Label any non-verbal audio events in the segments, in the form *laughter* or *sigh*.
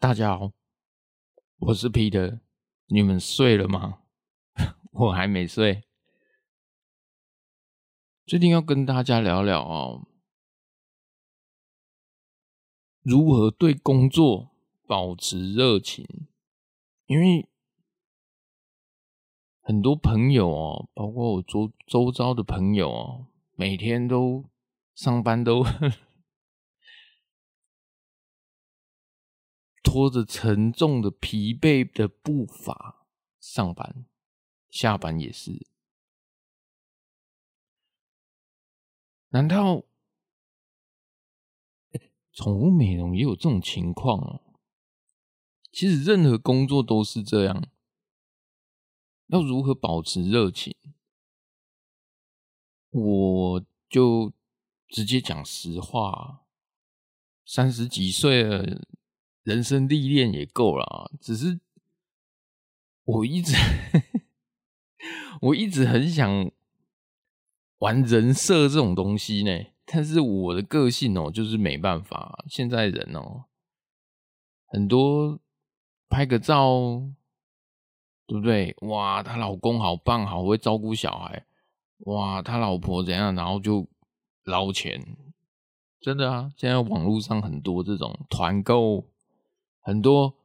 大家好，我是 Peter，你们睡了吗？*laughs* 我还没睡。最近要跟大家聊聊哦，如何对工作保持热情。因为很多朋友哦，包括我周周遭的朋友哦，每天都上班都。拖着沉重的、疲惫的步伐上班，下班也是。难道宠物美容也有这种情况哦？其实任何工作都是这样。要如何保持热情？我就直接讲实话，三十几岁了。人生历练也够了，只是我一直 *laughs* 我一直很想玩人设这种东西呢，但是我的个性哦，就是没办法。现在人哦，很多拍个照，对不对？哇，她老公好棒，好会照顾小孩。哇，他老婆怎样？然后就捞钱，真的啊！现在网络上很多这种团购。很多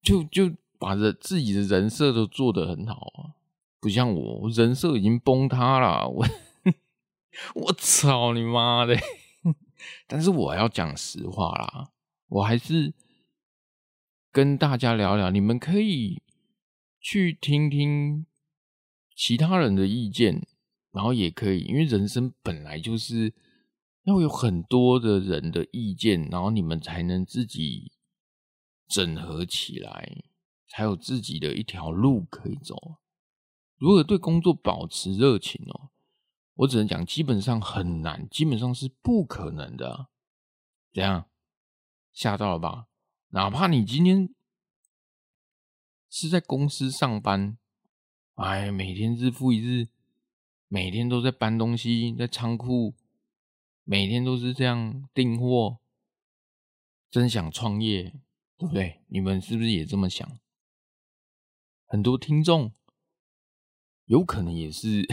就就把人自己的人设都做得很好啊，不像我，我人设已经崩塌了，我 *laughs* 我操你妈的！*laughs* 但是我要讲实话啦，我还是跟大家聊聊，你们可以去听听其他人的意见，然后也可以，因为人生本来就是要有很多的人的意见，然后你们才能自己。整合起来，才有自己的一条路可以走。如何对工作保持热情哦？我只能讲，基本上很难，基本上是不可能的。怎样？吓到了吧？哪怕你今天是在公司上班，哎，每天日复一日，每天都在搬东西，在仓库，每天都是这样订货，真想创业。对不对？你们是不是也这么想？很多听众有可能也是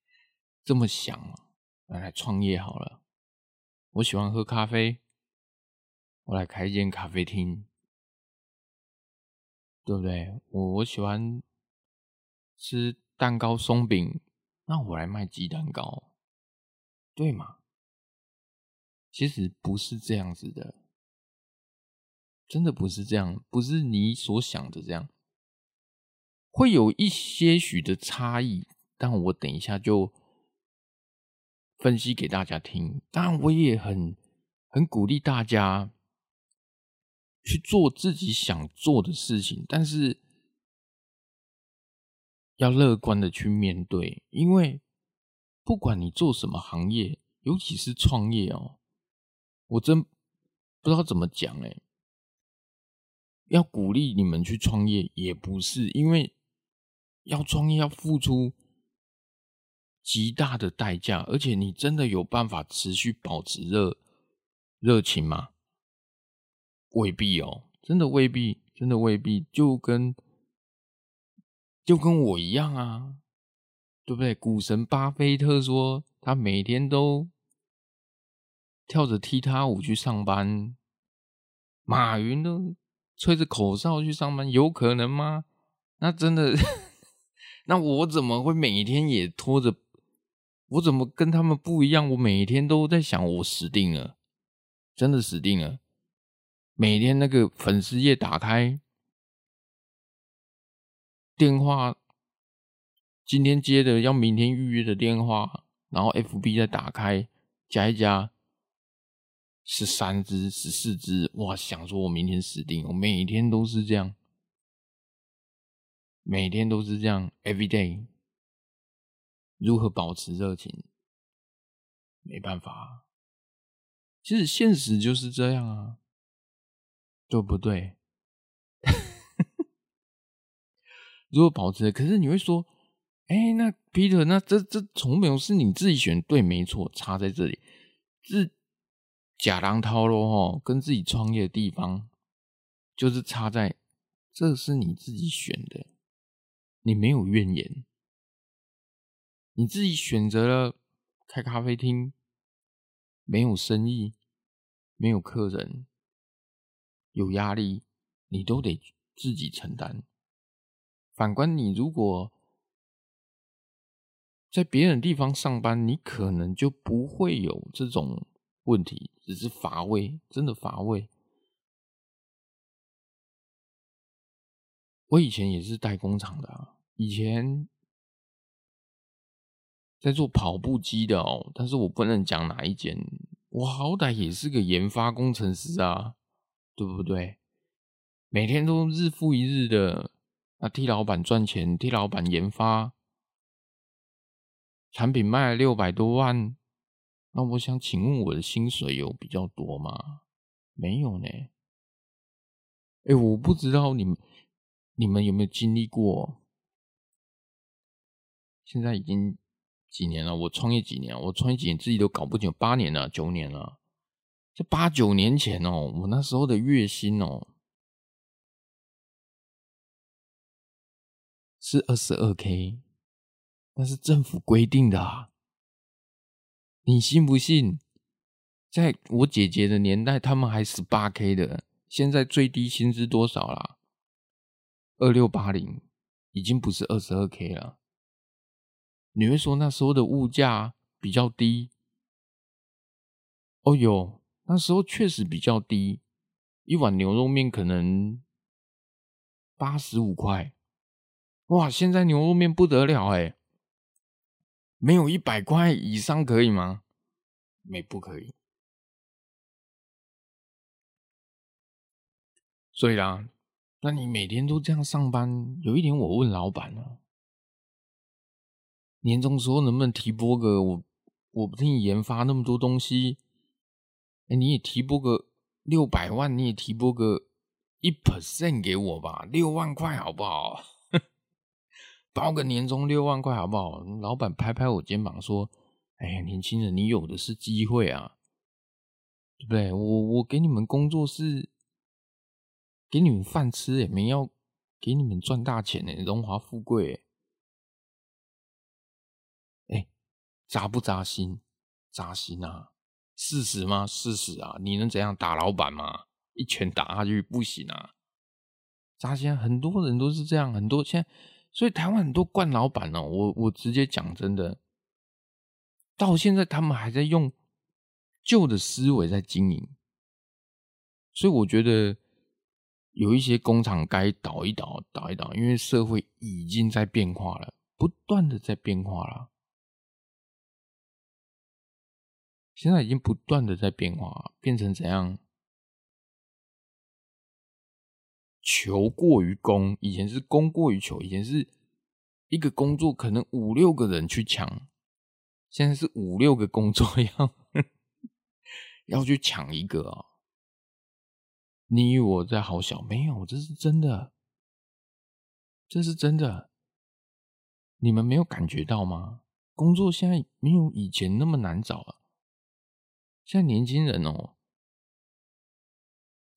*laughs* 这么想。来来创业好了。我喜欢喝咖啡，我来开一间咖啡厅，对不对？我我喜欢吃蛋糕松饼，那我来卖鸡蛋糕，对吗？其实不是这样子的。真的不是这样，不是你所想的这样，会有一些许的差异，但我等一下就分析给大家听。当然，我也很很鼓励大家去做自己想做的事情，但是要乐观的去面对，因为不管你做什么行业，尤其是创业哦，我真不知道怎么讲哎。要鼓励你们去创业，也不是因为要创业要付出极大的代价，而且你真的有办法持续保持热热情吗？未必哦，真的未必，真的未必，就跟就跟我一样啊，对不对？股神巴菲特说，他每天都跳着踢踏舞去上班，马云都。吹着口哨去上班，有可能吗？那真的，*laughs* 那我怎么会每天也拖着？我怎么跟他们不一样？我每天都在想，我死定了，真的死定了。每天那个粉丝页打开，电话今天接的要明天预约的电话，然后 FB 再打开，加一加。十三只、十四只，哇！想说我明天死定，我每天都是这样，每天都是这样，every day。如何保持热情？没办法，其实现实就是这样啊，对不对？*laughs* 如果保持？可是你会说，哎、那 Peter，那这这从没有是你自己选，对，没错，差在这里，是。假狼套路哦，跟自己创业的地方就是差在这是你自己选的，你没有怨言，你自己选择了开咖啡厅，没有生意，没有客人，有压力，你都得自己承担。反观你如果在别人的地方上班，你可能就不会有这种问题，只是乏味，真的乏味。我以前也是代工厂的啊，以前在做跑步机的哦，但是我不能讲哪一间，我好歹也是个研发工程师啊，对不对？每天都日复一日的啊，替老板赚钱，替老板研发产品卖了六百多万，那我想请问我的薪水有比较多吗？没有呢。哎，我不知道你们。你们有没有经历过？现在已经几年了？我创业几年？我创业几年自己都搞不清，八年了，九年了。这八九年前哦，我那时候的月薪哦是二十二 K，那是政府规定的啊。你信不信？在我姐姐的年代，他们还十八 K 的。现在最低薪资多少啦？二六八零已经不是二十二 K 了。你会说那时候的物价比较低？哦哟，那时候确实比较低，一碗牛肉面可能八十五块。哇，现在牛肉面不得了哎，没有一百块以上可以吗？没，不可以。所以啦。那你每天都这样上班，有一点我问老板了，年终时候能不能提拨个我？我不替你研发那么多东西，哎，你也提拨个六百万，你也提拨个一 percent 给我吧，六万块好不好？包个年终六万块好不好？老板拍拍我肩膀说：“哎呀，年轻人，你有的是机会啊，对不对？我我给你们工作是。”给你们饭吃也没要给你们赚大钱呢，荣华富贵哎，扎不扎心？扎心啊！事实吗？事实啊！你能怎样打老板吗？一拳打下去不行啊！扎心，很多人都是这样，很多现在，所以台湾很多惯老板哦，我我直接讲真的，到现在他们还在用旧的思维在经营，所以我觉得。有一些工厂该倒一倒，倒一倒，因为社会已经在变化了，不断的在变化了。现在已经不断的在变化，变成怎样？求过于供，以前是供过于求，以前是一个工作可能五六个人去抢，现在是五六个工作 *laughs* 要要去抢一个啊、哦。你以为我在好小？没有，这是真的，这是真的。你们没有感觉到吗？工作现在没有以前那么难找了。现在年轻人哦，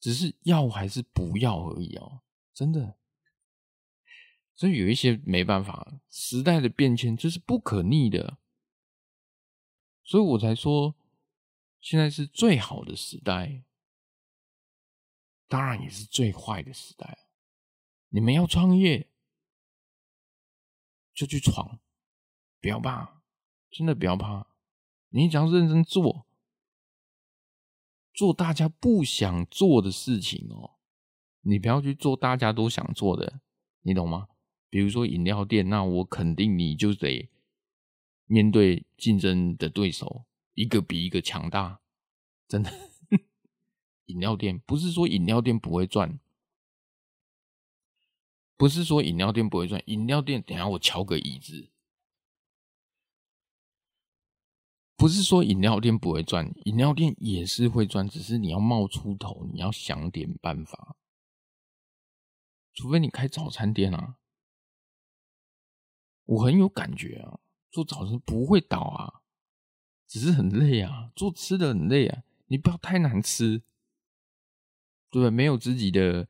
只是要还是不要而已哦，真的。所以有一些没办法，时代的变迁这是不可逆的。所以我才说，现在是最好的时代。当然也是最坏的时代。你们要创业，就去闯，不要怕，真的不要怕。你只要认真做，做大家不想做的事情哦。你不要去做大家都想做的，你懂吗？比如说饮料店，那我肯定你就得面对竞争的对手，一个比一个强大，真的。*laughs* 饮料店不是说饮料店不会赚，不是说饮料店不会赚。饮料店，等下我敲个椅子。不是说饮料店不会赚，饮料店也是会赚，只是你要冒出头，你要想点办法。除非你开早餐店啊，我很有感觉啊，做早餐不会倒啊，只是很累啊，做吃的很累啊，你不要太难吃。对，没有自己的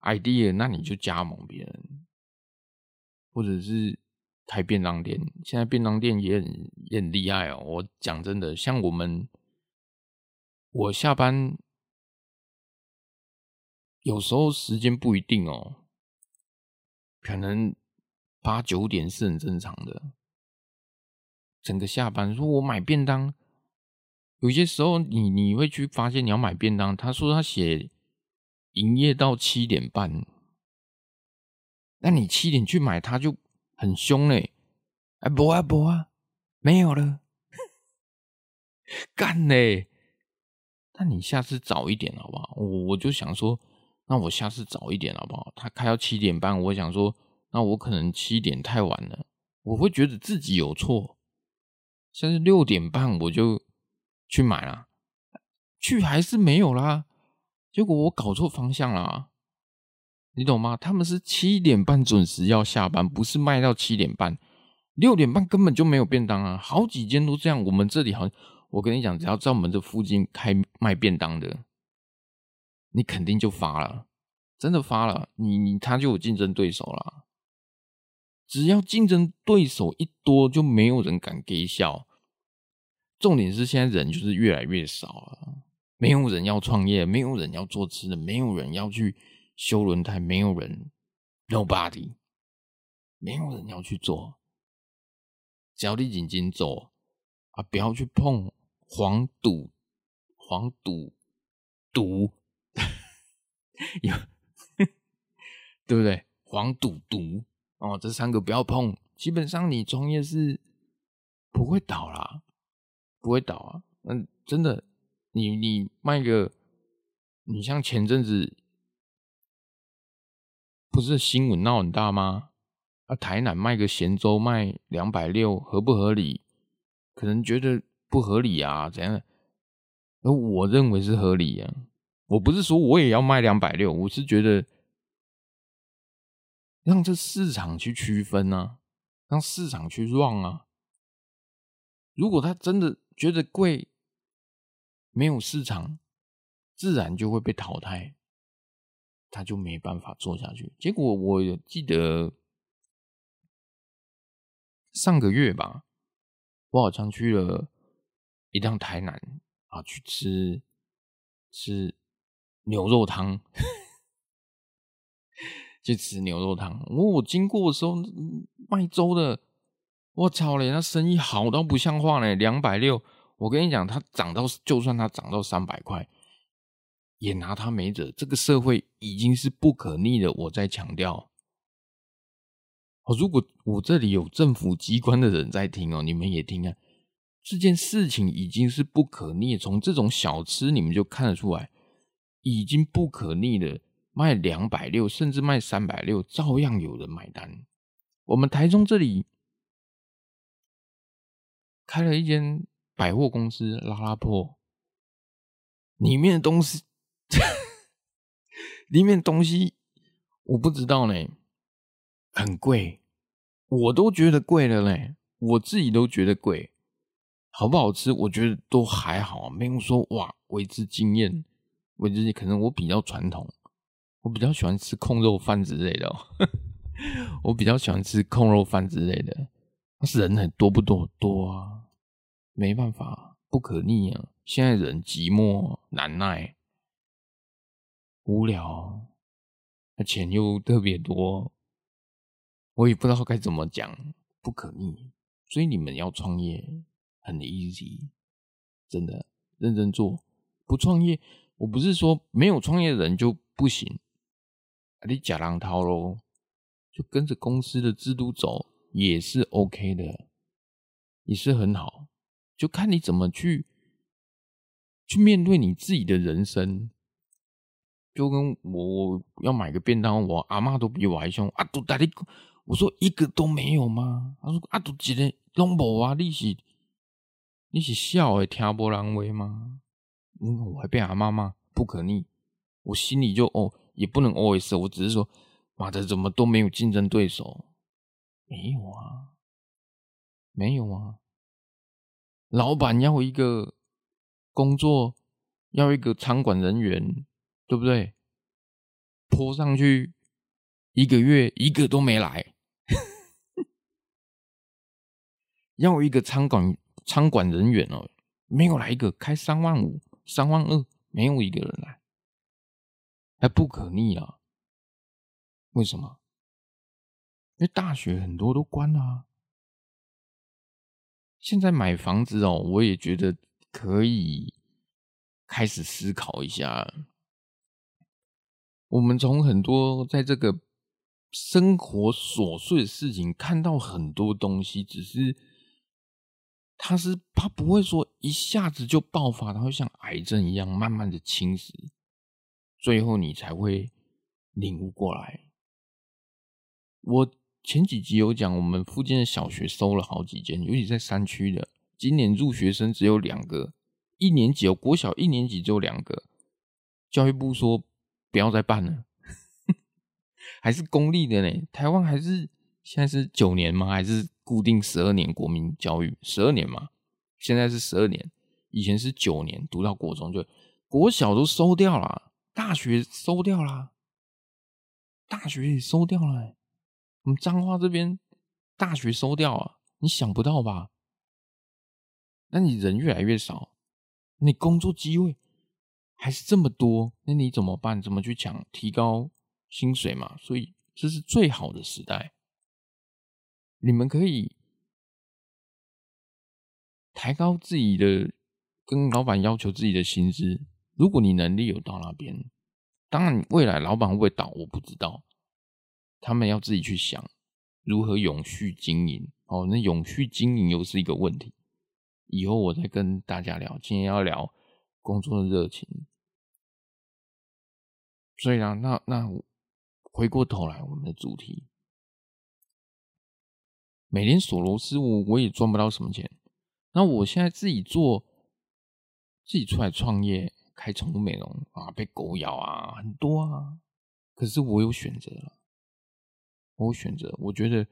idea，那你就加盟别人，或者是开便当店。现在便当店也很也很厉害哦。我讲真的，像我们，我下班有时候时间不一定哦，可能八九点是很正常的。整个下班，说我买便当，有些时候你你会去发现你要买便当，他说他写营业到七点半，那你七点去买，他就很凶嘞，哎不啊不啊，没有了，*laughs* 干嘞，那你下次早一点好不好？我我就想说，那我下次早一点好不好？他开到七点半，我想说，那我可能七点太晚了，我会觉得自己有错。现在六点半我就去买了，去还是没有啦。结果我搞错方向了，你懂吗？他们是七点半准时要下班，不是卖到七点半。六点半根本就没有便当啊！好几间都这样。我们这里好像，我跟你讲，只要在我们这附近开卖便当的，你肯定就发了，真的发了，你你他就有竞争对手了。只要竞争对手一多，就没有人敢给笑。重点是现在人就是越来越少了，没有人要创业，没有人要做吃的，没有人要去修轮胎，没有人，nobody，没有人要去做。只要你认真做啊，不要去碰黄赌、黄赌、毒，有，*laughs* 对不对？黄赌毒。哦，这三个不要碰，基本上你创业是不会倒啦，不会倒啊。嗯，真的，你你卖个，你像前阵子不是新闻闹很大吗？啊，台南卖个咸粥卖两百六，合不合理？可能觉得不合理啊，怎样？而我认为是合理啊。我不是说我也要卖两百六，我是觉得。让这市场去区分啊，让市场去 run 啊。如果他真的觉得贵，没有市场，自然就会被淘汰，他就没办法做下去。结果我记得上个月吧，我好像去了一趟台南啊，去吃吃牛肉汤。*laughs* 去吃牛肉汤，我我经过的时候，卖粥的，我操嘞，那生意好到不像话嘞，两百六，我跟你讲，它涨到，就算它涨到三百块，也拿他没辙。这个社会已经是不可逆的，我在强调。哦，如果我这里有政府机关的人在听哦，你们也听啊，这件事情已经是不可逆，从这种小吃你们就看得出来，已经不可逆了。卖两百六，甚至卖三百六，照样有人买单。我们台中这里开了一间百货公司，拉拉破，里面的东西，*laughs* 里面东西我不知道呢，很贵，我都觉得贵了嘞，我自己都觉得贵，好不好吃？我觉得都还好，没有说哇为之惊艳，为之可能我比较传统。我比较喜欢吃控肉饭之类的哦，*laughs* 我比较喜欢吃控肉饭之类的。但是人很多不多？多啊，没办法，不可逆啊。现在人寂寞难耐，无聊，那钱又特别多，我也不知道该怎么讲，不可逆。所以你们要创业很 easy，真的认真做。不创业，我不是说没有创业的人就不行。你假狼套喽，就跟着公司的制度走也是 OK 的，也是很好，就看你怎么去去面对你自己的人生。就跟我，要买个便当，我阿妈都比我还凶啊！都带你，我说一个都没有吗？他说啊，都一个拢无啊！你是你是笑诶，听无人话吗？嗯，我还被阿妈骂不可逆，我心里就哦。也不能 always，我只是说，妈的，怎么都没有竞争对手？没有啊，没有啊。老板要一个工作，要一个仓管人员，对不对？泼上去一个月一个都没来，要一个仓管仓管人员哦，没有来一个，开三万五、三万二，没有一个人来，还不可逆啊？为什么？因为大学很多都关了啊。现在买房子哦，我也觉得可以开始思考一下。我们从很多在这个生活琐碎的事情看到很多东西，只是它是它不会说一下子就爆发，它会像癌症一样慢慢的侵蚀，最后你才会领悟过来。我。前几集有讲，我们附近的小学收了好几间，尤其在山区的。今年入学生只有两个，一年级哦，国小一年级只有两个。教育部说不要再办了，*laughs* 还是公立的呢？台湾还是现在是九年吗？还是固定十二年国民教育？十二年嘛，现在是十二年，以前是九年，读到国中就国小都收掉了，大学收掉了，大学也收掉了欸。我们彰化这边大学收掉啊，你想不到吧？那你人越来越少，你工作机会还是这么多，那你怎么办？怎么去抢提高薪水嘛？所以这是最好的时代，你们可以抬高自己的，跟老板要求自己的薪资。如果你能力有到那边，当然未来老板会不会倒，我不知道。他们要自己去想如何永续经营哦。那永续经营又是一个问题，以后我再跟大家聊。今天要聊工作的热情，所以啊，那那回过头来，我们的主题，每天锁螺丝，我我也赚不到什么钱。那我现在自己做，自己出来创业，开宠物美容啊，被狗咬啊，很多啊。可是我有选择了。我有选择，我觉得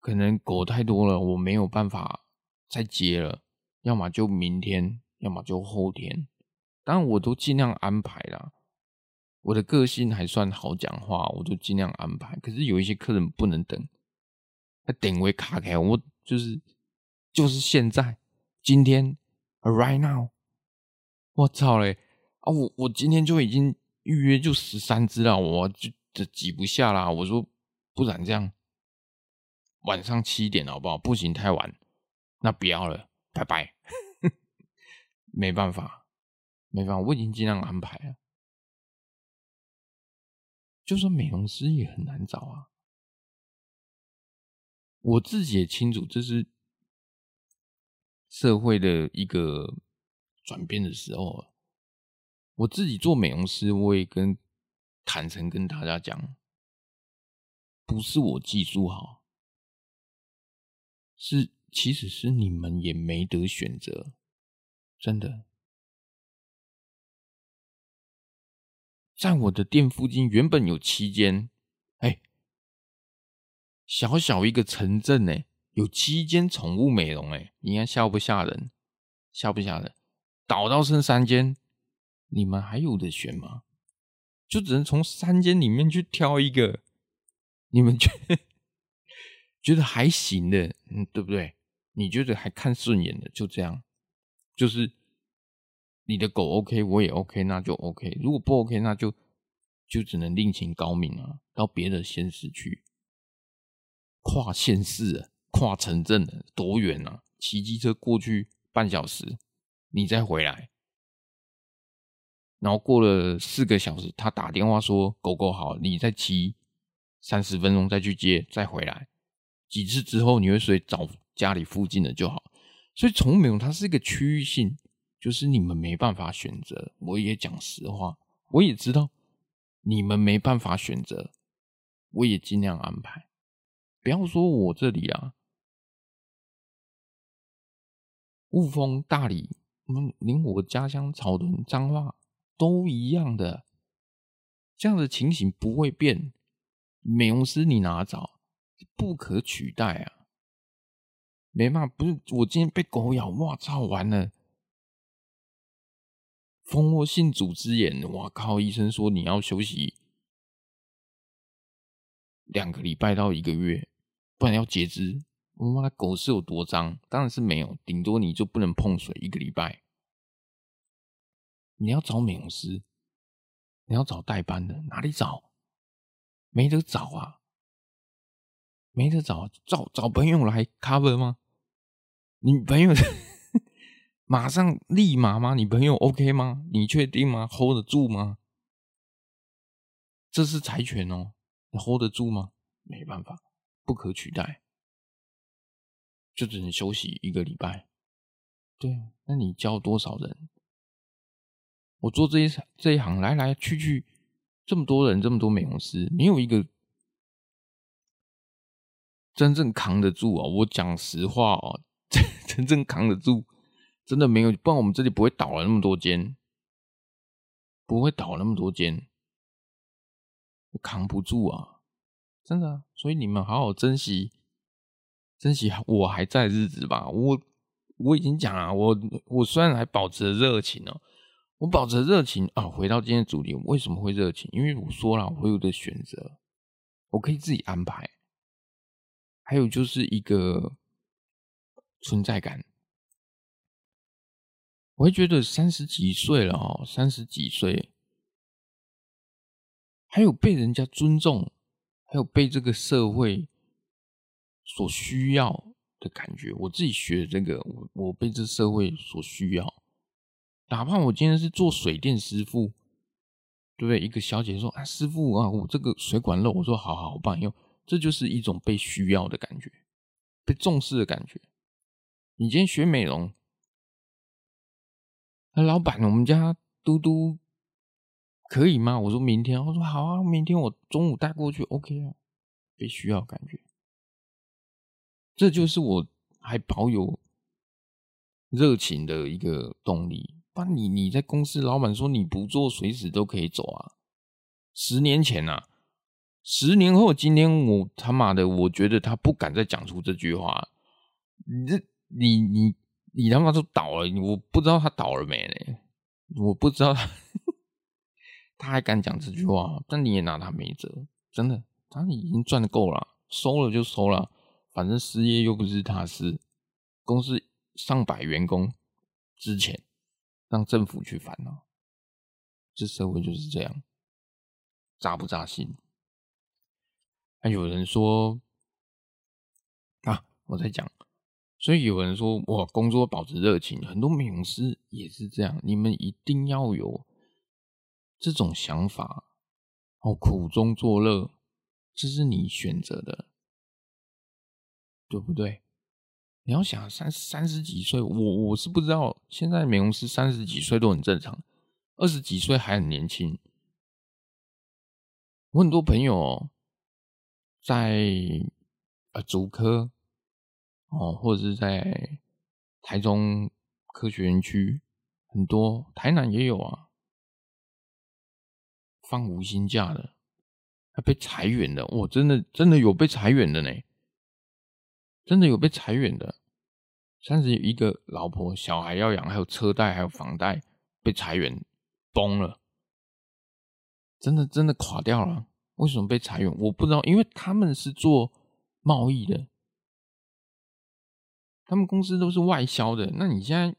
可能狗太多了，我没有办法再接了。要么就明天，要么就后天。当然，我都尽量安排啦。我的个性还算好讲话，我就尽量安排。可是有一些客人不能等，他点位卡开，我就是就是现在，今天，right now。我操嘞！啊，我我今天就已经预约就十三只了，我就这挤不下啦。我说。不然这样，晚上七点好不好？不行，太晚，那不要了，拜拜。*laughs* 没办法，没办法，我已经尽量安排了。就算美容师也很难找啊。我自己也清楚，这是社会的一个转变的时候。我自己做美容师，我也跟坦诚跟大家讲。不是我技术好，是其实是你们也没得选择，真的。在我的店附近原本有七间，哎，小小一个城镇呢，有七间宠物美容，哎，你看吓不吓人？吓不吓人？倒到剩三间，你们还有得选吗？就只能从三间里面去挑一个。你们觉得觉得还行的，嗯，对不对？你觉得还看顺眼的，就这样，就是你的狗 OK，我也 OK，那就 OK。如果不 OK，那就就只能另请高明啊，到别的县市去，跨县市啊，跨城镇的，多远啊？骑机车过去半小时，你再回来，然后过了四个小时，他打电话说狗狗好，你再骑。三十分钟再去接，再回来几次之后，你会随找家里附近的就好。所以宠物美容它是一个区域性，就是你们没办法选择。我也讲实话，我也知道你们没办法选择，我也尽量安排。不要说我这里啊，雾峰、大里，嗯，连我家乡草屯、彰化都一样的，这样的情形不会变。美容师你哪找？不可取代啊！没办法，不是我今天被狗咬，哇操，完了，蜂窝性组织炎，哇靠！医生说你要休息两个礼拜到一个月，不然要截肢。我妈的狗是有多脏？当然是没有，顶多你就不能碰水一个礼拜。你要找美容师，你要找代班的，哪里找？没得找啊，没得找，找找朋友来 cover 吗？你朋友 *laughs* 马上立马吗？你朋友 OK 吗？你确定吗？hold 得住吗？这是柴犬哦，你 hold 得住吗？没办法，不可取代。就只能休息一个礼拜，对啊，那你教多少人？我做这一这一行来来去去这么多人，这么多美容师，没有一个真正扛得住啊！我讲实话哦，真 *laughs* 真正扛得住，真的没有，不然我们这里不会倒了那么多间，不会倒那么多间，扛不住啊！真的，所以你们好好珍惜。珍惜我还在日子吧，我我已经讲了，我我虽然还保持着热情哦，我保持着热情啊。回到今天的主题，为什么会热情？因为我说了，我有的选择，我可以自己安排。还有就是一个存在感，我会觉得三十几岁了哦，三十几岁，还有被人家尊重，还有被这个社会。所需要的感觉，我自己学这个，我我被这社会所需要。哪怕我今天是做水电师傅，对不对？一个小姐说：“啊，师傅啊，我这个水管漏。”我说：“好好，我帮你用。”这就是一种被需要的感觉，被重视的感觉。你今天学美容，老板，我们家嘟嘟可以吗？我说明天，我说好啊，明天我中午带过去，OK 啊，被需要感觉。这就是我还保有热情的一个动力。不然你你在公司，老板说你不做，随时都可以走啊。十年前啊，十年后今天我他妈的，我觉得他不敢再讲出这句话。你这你你你他妈都倒了，我不知道他倒了没呢？我不知道他他还敢讲这句话，但你也拿他没辙，真的，他已经赚够了，收了就收了。反正失业又不是他事，公司上百员工之前让政府去烦恼，这社会就是这样，扎不扎心？还有人说啊，我在讲，所以有人说我工作保持热情，很多美容师也是这样，你们一定要有这种想法哦，苦中作乐，这是你选择的。对不对？你要想三三十几岁，我我是不知道，现在美容师三十几岁都很正常，二十几岁还很年轻。我很多朋友在呃足科哦，或者是在台中科学园区，很多台南也有啊，放无薪假的，还被裁员的，我真的真的有被裁员的呢。真的有被裁员的，三十一个老婆小孩要养，还有车贷，还有房贷，被裁员崩了，真的真的垮掉了。为什么被裁员？我不知道，因为他们是做贸易的，他们公司都是外销的。那你现在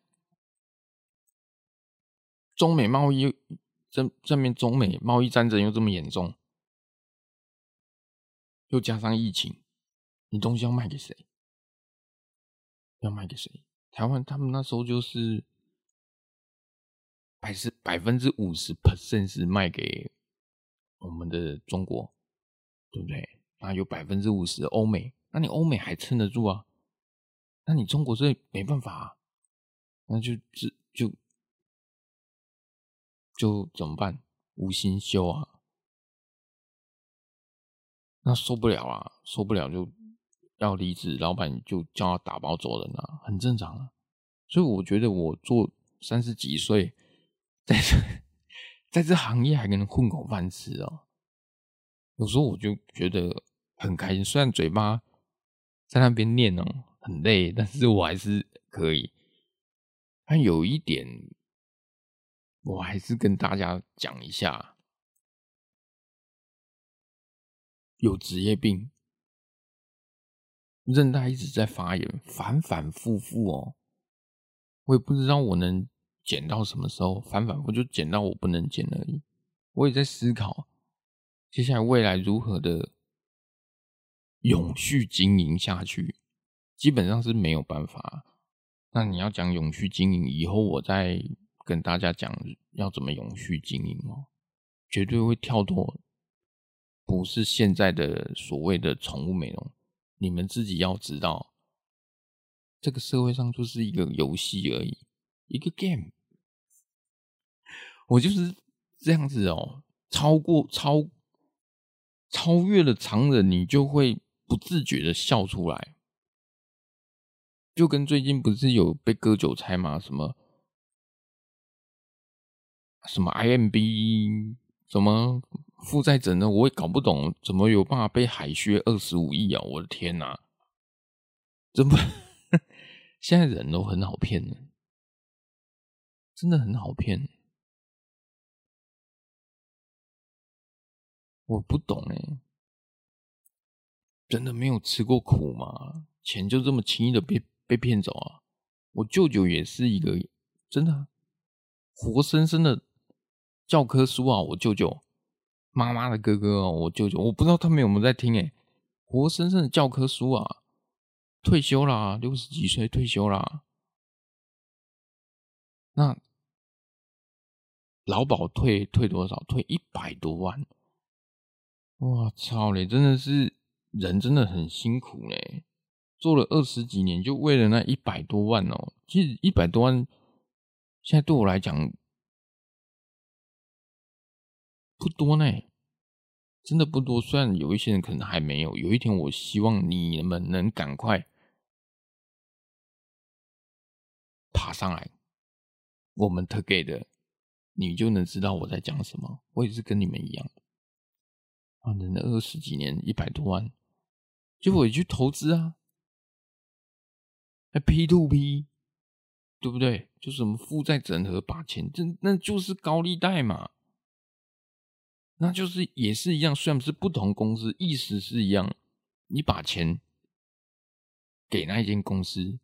中美贸易正正面中美贸易战争又这么严重，又加上疫情，你东西要卖给谁？要卖给谁？台湾他们那时候就是百是百分之五十 percent 是卖给我们的中国，对不对？那有百分之五十欧美，那你欧美还撑得住啊？那你中国这没办法啊，那就就就就怎么办？无心修啊？那受不了啊，受不了就。要离职，老板就叫他打包走人啊，很正常啊。所以我觉得我做三十几岁，在这在这行业还能混口饭吃哦。有时候我就觉得很开心，虽然嘴巴在那边念哦，很累，但是我还是可以。但有一点，我还是跟大家讲一下。有职业病，韧带一直在发炎，反反复复哦。我也不知道我能剪到什么时候，反反复就剪到我不能剪而已。我也在思考，接下来未来如何的永续经营下去，基本上是没有办法。那你要讲永续经营，以后我再跟大家讲要怎么永续经营哦，绝对会跳脱，不是现在的所谓的宠物美容。你们自己要知道，这个社会上就是一个游戏而已，一个 game。*laughs* 我就是这样子哦，超过超超越了常人，你就会不自觉的笑出来。就跟最近不是有被割韭菜吗？什么什么 IMB 什么负债者呢？我也搞不懂，怎么有办法被海削二十五亿啊！我的天哪，怎么 *laughs* 现在人都很好骗呢？真的很好骗，我不懂哎，真的没有吃过苦吗？钱就这么轻易的被？被骗走啊！我舅舅也是一个真的、啊、活生生的教科书啊！我舅舅妈妈的哥哥哦，我舅舅，我不知道他们有没有在听诶，活生生的教科书啊！退休啦，六十几岁退休啦。那劳保退退多少？退一百多万！哇操嘞！真的是人真的很辛苦嘞。做了二十几年，就为了那一百多万哦。其实一百多万，现在对我来讲不多呢，真的不多。虽然有一些人可能还没有，有一天我希望你们能赶快爬上来，我们特给的，你就能知道我在讲什么。我也是跟你们一样，啊，忍了二十几年，一百多万，结果也去投资啊。P to P，对不对？就是什么负债整合把钱，这那就是高利贷嘛。那就是也是一样，虽然是不同公司，意思是一样。你把钱给那一间公司，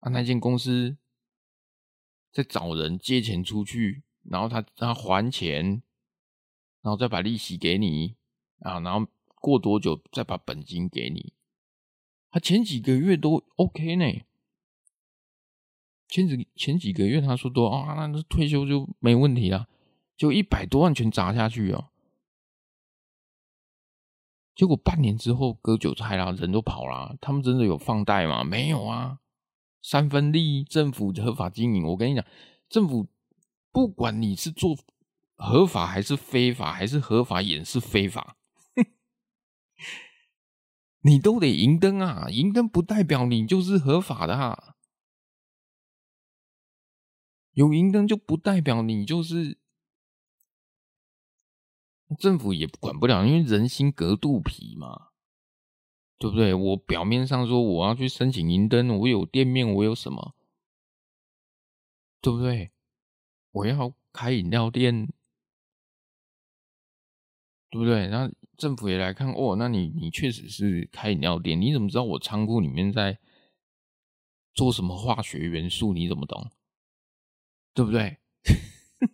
啊，那间公司再找人借钱出去，然后他他还钱，然后再把利息给你啊，然后过多久再把本金给你。他前几个月都 OK 呢，前几前几个月他说多啊，那退休就没问题了，就一百多万全砸下去哦。结果半年之后割韭菜啦，人都跑了。他们真的有放贷吗？没有啊，三分利，政府合法经营。我跟你讲，政府不管你是做合法还是非法，还是合法也是非法。你都得银灯啊！银灯不代表你就是合法的啊。有银灯就不代表你就是政府也管不了，因为人心隔肚皮嘛，对不对？我表面上说我要去申请银灯，我有店面，我有什么，对不对？我要开饮料店。对不对？那政府也来看哦，那你你确实是开饮料店，你怎么知道我仓库里面在做什么化学元素？你怎么懂？对不对？*laughs*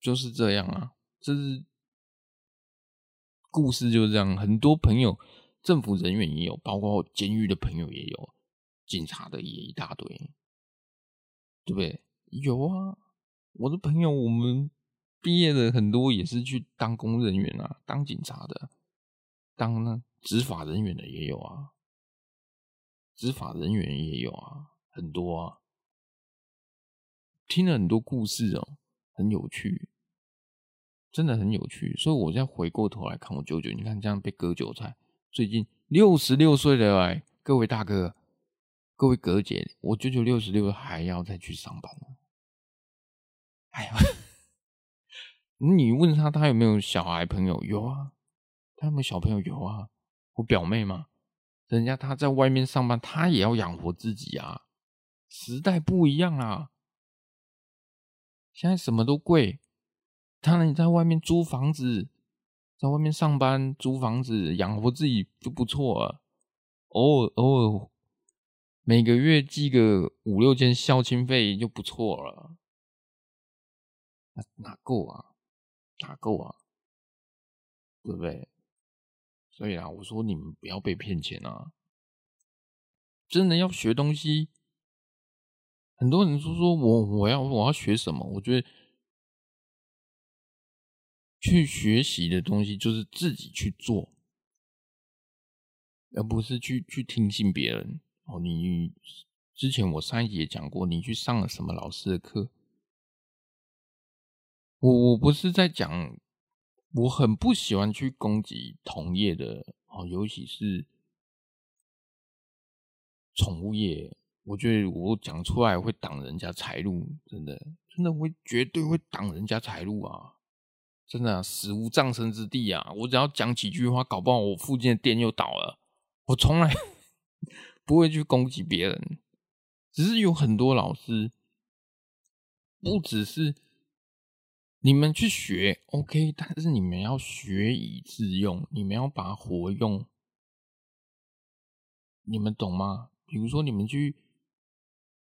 就是这样啊，这是故事就是这样。很多朋友，政府人员也有，包括监狱的朋友也有，警察的也一大堆，对不对？有啊，我的朋友我们。毕业的很多也是去当公人员啊，当警察的，当呢执法人员的也有啊，执法人员也有啊，很多啊，听了很多故事哦，很有趣，真的很有趣。所以我现在回过头来看我舅舅，你看这样被割韭菜，最近六十六岁了哎，各位大哥，各位哥姐，我舅舅六十六还要再去上班，哎呀。你问他，他有没有小孩朋友？有啊，他有没有小朋友？有啊，我表妹嘛，人家他在外面上班，他也要养活自己啊。时代不一样啦，现在什么都贵，他能在外面租房子，在外面上班租房子养活自己就不错了，偶尔偶尔每个月寄个五六千孝亲费就不错了，哪哪够啊？哪够啊？对不对？所以啊，我说你们不要被骗钱啊！真的要学东西，很多人说说我我要我要学什么？我觉得去学习的东西就是自己去做，而不是去去听信别人。哦，你之前我上一集也讲过，你去上了什么老师的课？我我不是在讲。我很不喜欢去攻击同业的哦，尤其是宠物业。我觉得我讲出来会挡人家财路，真的，真的会绝对会挡人家财路啊！真的，死无葬身之地啊！我只要讲几句话，搞不好我附近的店又倒了。我从来 *laughs* 不会去攻击别人，只是有很多老师，不只是。你们去学，OK，但是你们要学以致用，你们要把它活用，你们懂吗？比如说，你们去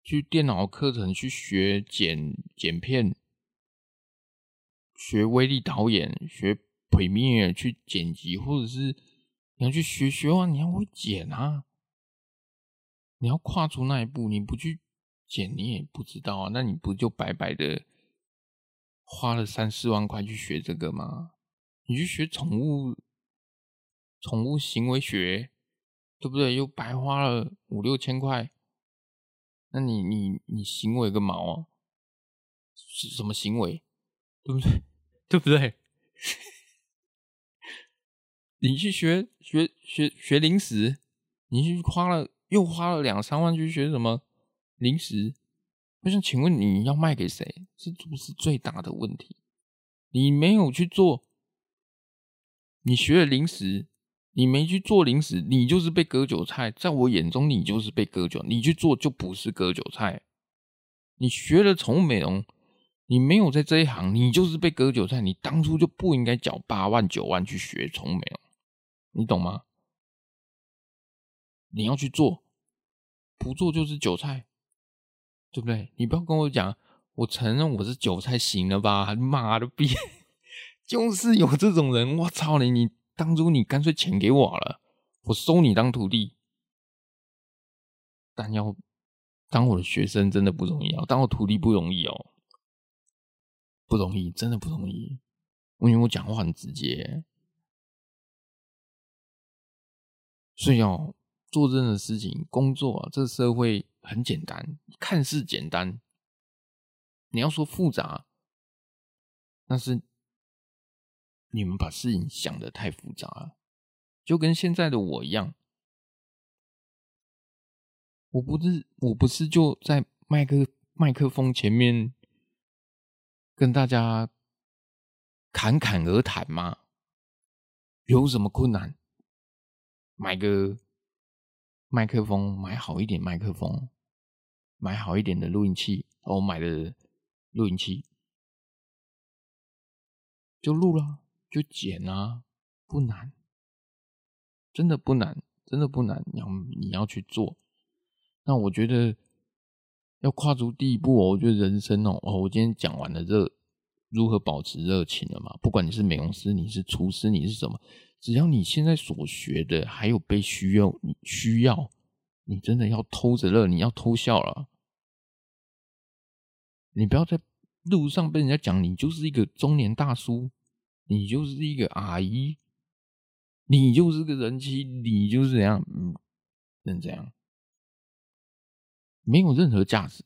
去电脑课程去学剪剪片，学威力导演，学 Premier 去剪辑，或者是你要去学学完，你要会剪啊，你要跨出那一步，你不去剪，你也不知道啊，那你不就白白的？花了三四万块去学这个吗？你去学宠物，宠物行为学，对不对？又白花了五六千块。那你你你行为个毛啊？是什么行为？对不对？*laughs* 对不对？*laughs* 你去学学学学零食，你去花了又花了两三万去学什么零食？我想请问你要卖给谁？这不是最大的问题。你没有去做，你学了零食，你没去做零食，你就是被割韭菜。在我眼中，你就是被割韭。你去做就不是割韭菜。你学了宠物美容，你没有在这一行，你就是被割韭菜。你当初就不应该缴八万九万去学宠物美容，你懂吗？你要去做，不做就是韭菜。对不对？你不要跟我讲，我承认我是韭菜型的吧？妈的逼，*laughs* 就是有这种人！我操你！你当初你干脆钱给我了，我收你当徒弟。但要当我的学生真的不容易啊，当我徒弟不容易哦，不容易，真的不容易。因为我讲话很直接，所以要做任何事情，工作啊，这社会。很简单，看似简单。你要说复杂，那是你们把事情想得太复杂了，就跟现在的我一样。我不是，我不是就在麦克麦克风前面跟大家侃侃而谈吗？有什么困难？买个麦克风，买好一点麦克风。买好一点的录音器，我买的录音器就录了，就剪啊，不难，真的不难，真的不难。你要你要去做，那我觉得要跨出第一步哦。我觉得人生哦，哦，我今天讲完了热如何保持热情了嘛？不管你是美容师，你是厨师，你是什么，只要你现在所学的还有被需要，你需要。你真的要偷着乐，你要偷笑了。你不要在路上被人家讲你就是一个中年大叔，你就是一个阿姨，你就是个人妻，你就是这样，嗯，能这样，没有任何价值。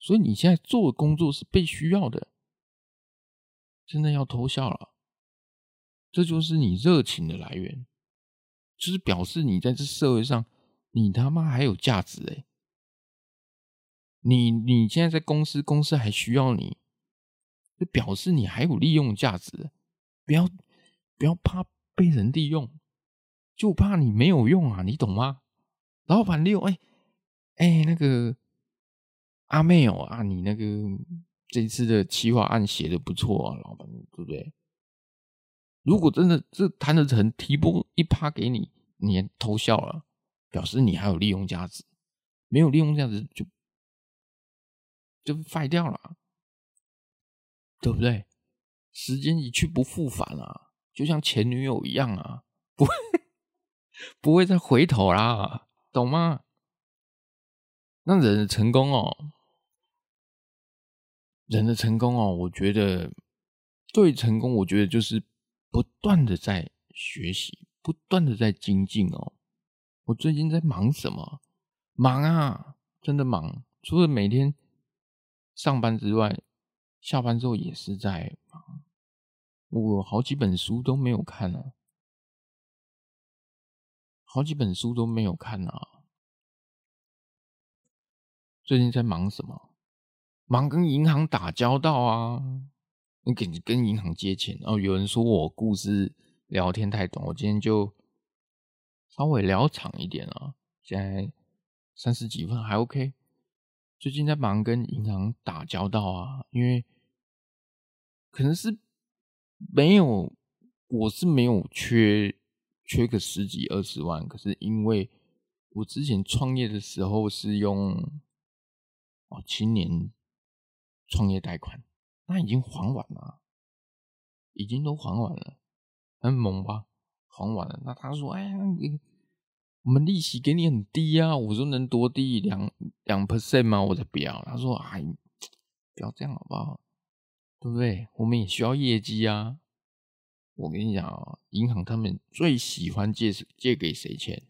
所以你现在做的工作是被需要的，真的要偷笑了。这就是你热情的来源，就是表示你在这社会上。你他妈还有价值欸！你你现在在公司，公司还需要你，就表示你还有利用价值。不要不要怕被人利用，就怕你没有用啊！你懂吗？老板利用，哎哎，那个阿妹哦啊，你那个这次的企划案写的不错啊，老板对不对？如果真的这谈得成提拨一趴给你，你偷笑了，表示你还有利用价值。没有利用价值就就废掉了，对不对？时间一去不复返啊，就像前女友一样啊，不会 *laughs* 不会再回头啦，懂吗？那人的成功哦，人的成功哦，我觉得对成功，我觉得就是不断的在学习，不断的在精进哦。我最近在忙什么？忙啊，真的忙。除了每天上班之外，下班之后也是在忙。我好几本书都没有看啊，好几本书都没有看啊。最近在忙什么？忙跟银行打交道啊！你跟跟银行借钱哦。有人说我故事聊天太短，我今天就稍微聊长一点啊。现在三十几分还 OK。最近在忙跟银行打交道啊，因为可能是没有，我是没有缺缺个十几二十万，可是因为我之前创业的时候是用。哦，青年创业贷款，那已经还完了，已经都还完了，很猛吧？还完了。那他说：“哎呀，你我们利息给你很低啊。”我说：“能多低？两两 percent 吗？”我才不要。他说：“哎，不要这样好不好？对不对？我们也需要业绩啊。”我跟你讲啊，银行他们最喜欢借借给谁钱？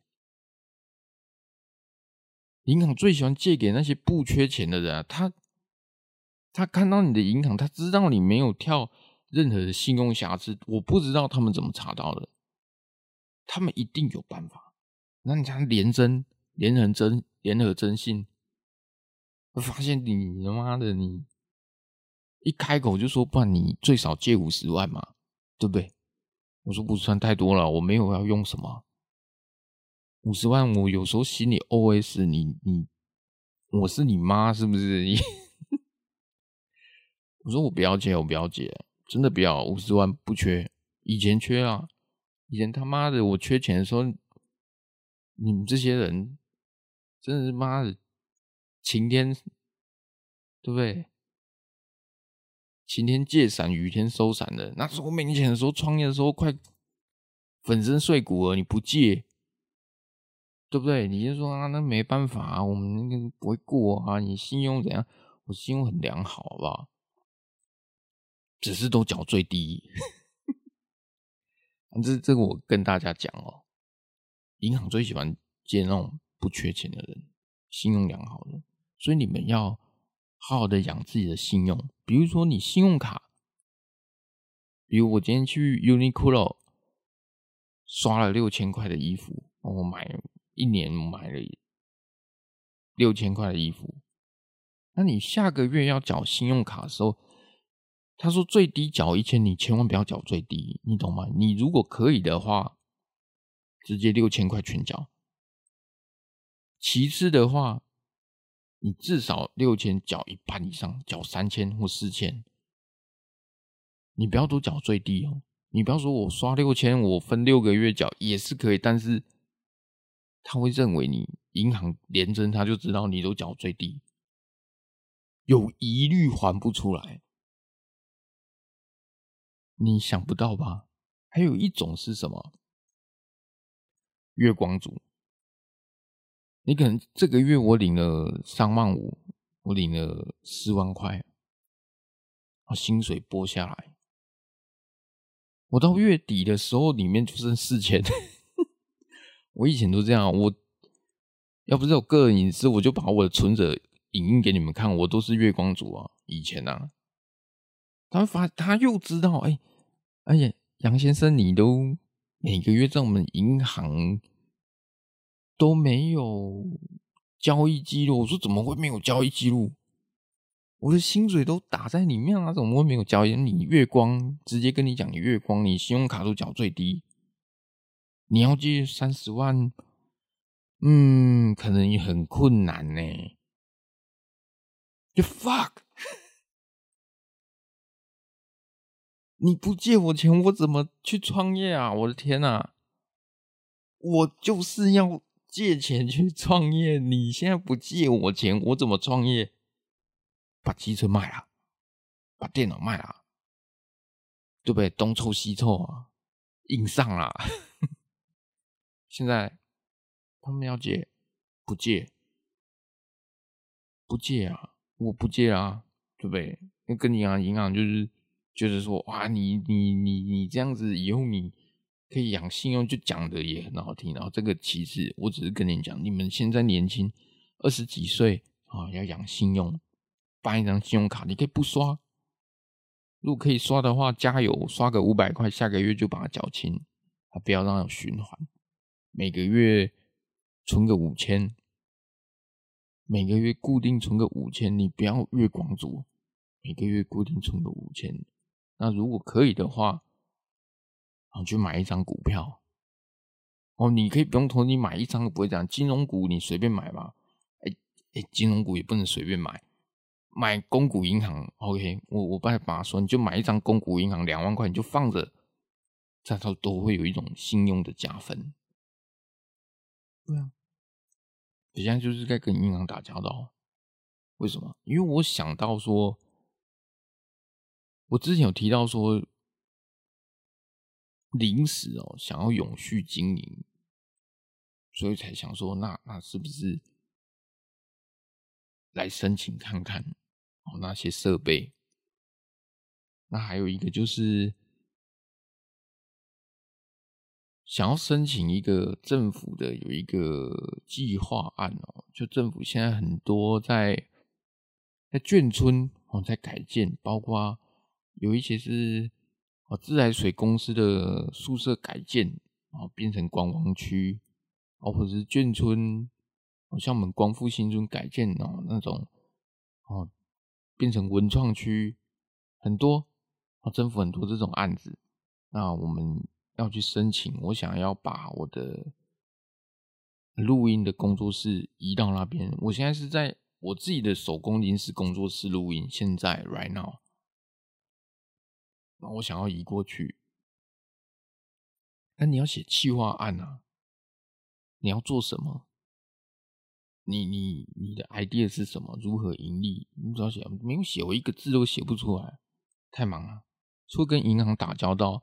银行最喜欢借给那些不缺钱的人啊，他他看到你的银行，他知道你没有跳任何的信用瑕疵，我不知道他们怎么查到的，他们一定有办法。那你看联征、联合征、联合征信，我发现你他妈的你一开口就说，不然你最少借五十万嘛，对不对？我说不算太多了，我没有要用什么。五十万，我有时候心里 OS 你你，我是你妈是不是？你 *laughs* 我说我不要借，我不要借，真的不要，五十万不缺，以前缺啊，以前他妈的我缺钱的时候，你们这些人真的是妈的晴天，对不对？晴天借伞，雨天收伞的，那时候我没钱的时候，创业的时候快粉身碎骨了，你不借。对不对？你就说啊，那没办法啊，我们那个不会过啊。你信用怎样？我信用很良好，好不好？只是都缴最低。这这个我跟大家讲哦，银行最喜欢借那种不缺钱的人，信用良好的。所以你们要好好的养自己的信用。比如说你信用卡，比如我今天去 Uniqlo 刷了六千块的衣服，我买。一年买了六千块的衣服，那你下个月要缴信用卡的时候，他说最低缴一千，你千万不要缴最低，你懂吗？你如果可以的话，直接六千块全缴。其次的话，你至少六千缴一半以上，缴三千或四千，你不要都缴最低哦。你不要说我刷六千，我分六个月缴也是可以，但是。他会认为你银行联征，他就知道你都缴最低，有疑虑还不出来，你想不到吧？还有一种是什么？月光族，你可能这个月我领了三万五，我领了四万块，啊，薪水拨下来，我到月底的时候里面就剩四千。*laughs* 我以前都这样，我要不是有个人隐私，我就把我的存折影印给你们看。我都是月光族啊，以前啊，他发他又知道，哎，而且杨先生，你都每个月在我们银行都没有交易记录。我说怎么会没有交易记录？我的薪水都打在里面啊，怎么会没有交易？你月光直接跟你讲，月光，你信用卡都缴最低。你要借三十万，嗯，可能也很困难呢。就 fuck，你不借我钱，我怎么去创业啊？我的天哪！我就是要借钱去创业，你现在不借我钱，我怎么创业？把机车卖了，把电脑卖了，对不对？东凑西凑啊，硬上了。*laughs* 现在他们要借，不借，不借啊！我不借啊，对不对？那跟银行，银行就是。就是说，哇，你你你你这样子以后你可以养信用，就讲的也很好听。然后这个其实我只是跟你讲，你们现在年轻，二十几岁啊，要养信用，办一张信用卡，你可以不刷。如果可以刷的话，加油，刷个五百块，下个月就把它缴清，啊，不要让它循环。每个月存个五千，每个月固定存个五千，你不要月光族，每个月固定存个五千。那如果可以的话，啊，去买一张股票。哦，你可以不用投，你买一张不会这样。金融股你随便买吧。哎哎，金融股也不能随便买，买公股银行。OK，我我爸爸说，你就买一张公股银行两万块，你就放着，这样都都会有一种信用的加分。对啊，我现在就是在跟银行打交道。为什么？因为我想到说。我之前有提到说，临时哦想要永续经营，所以才想说，那那是不是来申请看看哦那些设备？那还有一个就是想要申请一个政府的有一个计划案哦，就政府现在很多在在眷村哦在改建，包括。有一些是哦自来水公司的宿舍改建，哦变成观光区，哦或者是眷村，哦像我们光复新村改建哦那种，哦变成文创区，很多哦政府很多这种案子，那我们要去申请，我想要把我的录音的工作室移到那边，我现在是在我自己的手工临时工作室录音，现在 right now。那我想要移过去，那你要写企划案啊？你要做什么？你你你的 idea 是什么？如何盈利？你只要写，没有写，我一个字都写不出来，太忙了。除了跟银行打交道，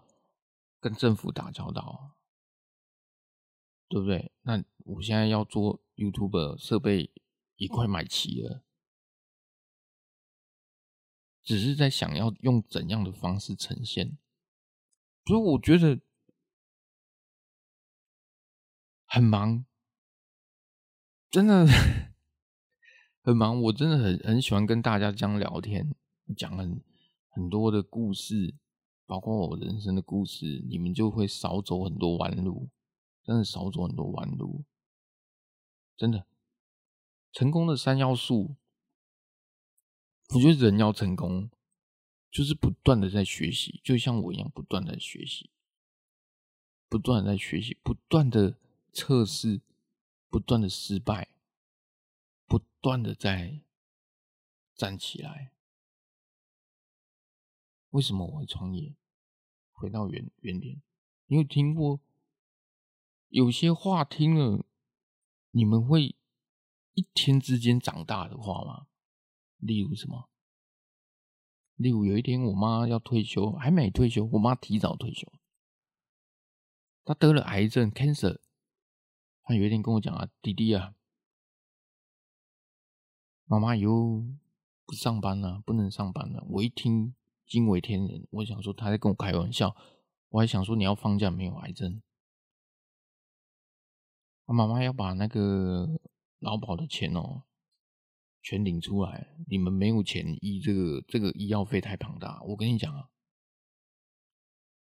跟政府打交道，对不对？那我现在要做 YouTube 设备也快买齐了。只是在想要用怎样的方式呈现，所以我觉得很忙，真的 *laughs* 很忙。我真的很很喜欢跟大家这样聊天，讲很很多的故事，包括我人生的故事，你们就会少走很多弯路，真的少走很多弯路，真的成功的三要素。我觉得人要成功，就是不断的在学习，就像我一样，不断的学习，不断的在学习，不断的测试，不断的失败，不断的在站起来。为什么我会创业？回到原原点，你有听过有些话听了，你们会一天之间长大的话吗？例如什么？例如有一天我妈要退休，还没退休，我妈提早退休，她得了癌症 （cancer）。她有一天跟我讲啊：“弟弟啊，妈妈以后不上班了，不能上班了。”我一听惊为天人，我想说她在跟我开玩笑，我还想说你要放假没有癌症？我妈妈要把那个劳保的钱哦。全领出来，你们没有钱医这个，这个医药费太庞大。我跟你讲啊，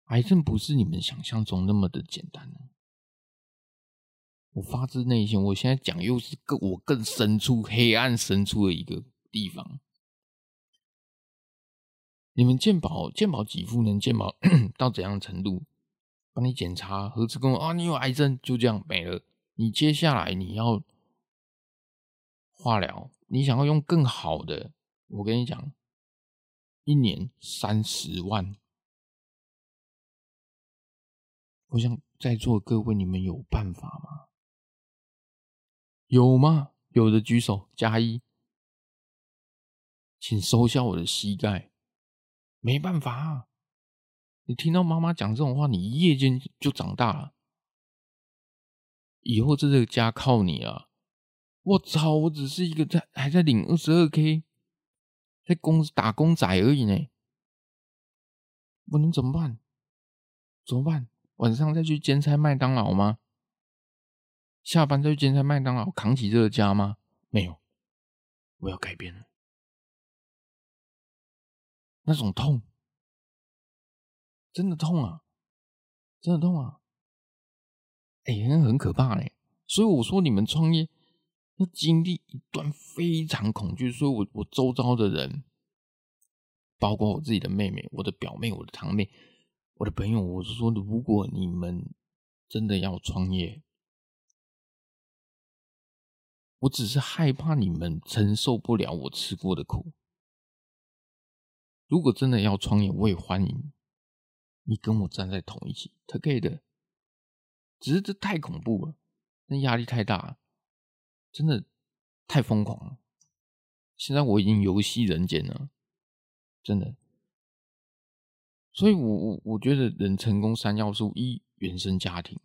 癌症不是你们想象中那么的简单。我发自内心，我现在讲又是更我更深处黑暗深处的一个地方。你们健保健保给付能健保 *clears throat* 到怎样程度？帮你检查核磁共啊，你有癌症，就这样没了。你接下来你要化疗。你想要用更好的，我跟你讲，一年三十万，我想在座各位，你们有办法吗？有吗？有的举手加一，请收下我的膝盖。没办法啊，你听到妈妈讲这种话，你一夜间就长大了。以后这个家靠你啊！我操，我只是一个在还在领二十二 K，在公司打工仔而已呢。我能怎么办？怎么办？晚上再去兼差麦当劳吗？下班再去兼差麦当劳扛起这个家吗？没有，我要改变了。那种痛，真的痛啊！真的痛啊！哎、欸，很可怕嘞。所以我说，你们创业要经历一段非常恐惧。所以我我周遭的人，包括我自己的妹妹、我的表妹、我的堂妹、我的朋友，我是说，如果你们真的要创业，我只是害怕你们承受不了我吃过的苦。如果真的要创业，我也欢迎你跟我站在同一起，可以的。只是这太恐怖了，那压力太大了，真的太疯狂了。现在我已经游戏人间了，真的。所以我我我觉得人成功三要素：一、原生家庭。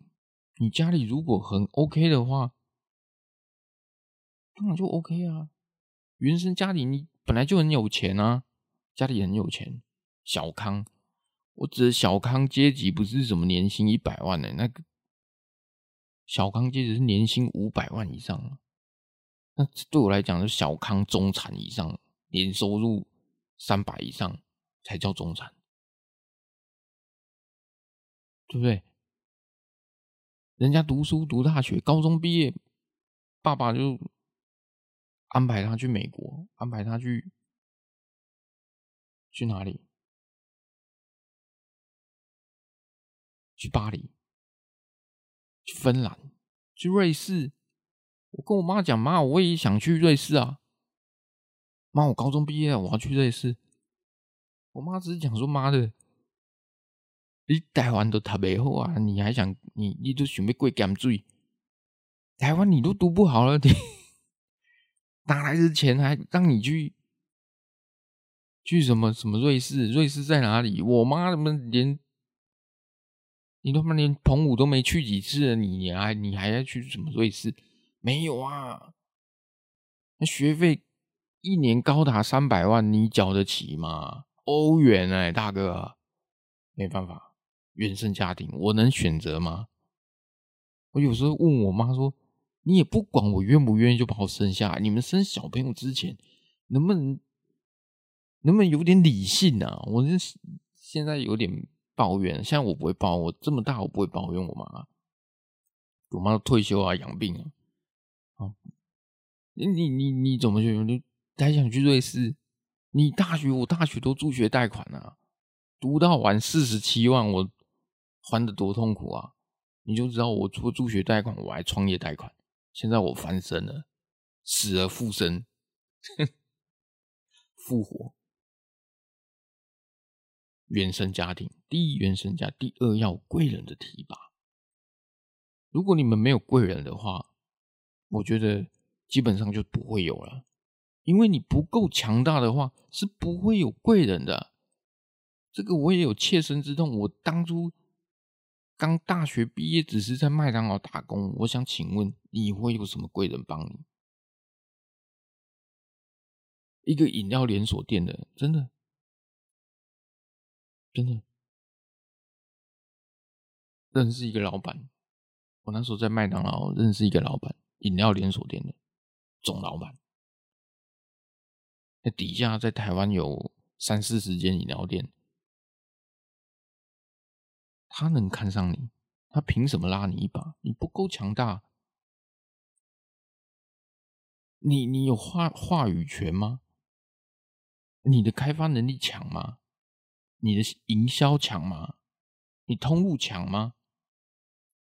你家里如果很 OK 的话，当然就 OK 啊。原生家庭你本来就很有钱啊。家里很有钱，小康。我指的小康阶级不是什么年薪一百万的、那个小康阶级是年薪五百万以上。那对我来讲，是小康中产以上，年收入三百以上才叫中产，对不对？人家读书读大学，高中毕业，爸爸就安排他去美国，安排他去。去哪里？去巴黎？去芬兰？去瑞士？我跟我妈讲，妈，我也想去瑞士啊！妈，我高中毕业了，我要去瑞士。我妈只是讲说，妈的，你台湾都读不好啊，你还想你你都准备过咸水？台湾你都读不好了，你 *laughs* 哪来的钱还让你去？去什么什么瑞士？瑞士在哪里？我妈他们连你他妈连澎湖都没去几次，你你还你还要去什么瑞士？没有啊！那学费一年高达三百万，你缴得起吗？欧元哎、大哥，没办法，原生家庭，我能选择吗？我有时候问我妈说：“你也不管我愿不愿意就把我生下来，你们生小朋友之前能不能？”能不能有点理性啊？我是现在有点抱怨，现在我不会抱，我这么大我不会抱怨我妈。我妈退休啊，养病啊。啊，你你你你怎么去？你还想去瑞士？你大学我大学都助学贷款啊，读到完四十七万，我还得多痛苦啊！你就知道我除了助学贷款，我还创业贷款。现在我翻身了，死而复生，*laughs* 复活。原生家庭，第一原生家，第二要贵人的提拔。如果你们没有贵人的话，我觉得基本上就不会有了，因为你不够强大的话，是不会有贵人的。这个我也有切身之痛。我当初刚大学毕业，只是在麦当劳打工。我想请问，你会有什么贵人帮你？一个饮料连锁店的，真的。真的认识一个老板，我那时候在麦当劳认识一个老板，饮料连锁店的总老板。那底下在台湾有三四十间饮料店，他能看上你，他凭什么拉你一把？你不够强大，你你有话话语权吗？你的开发能力强吗？你的营销强吗？你通路强吗？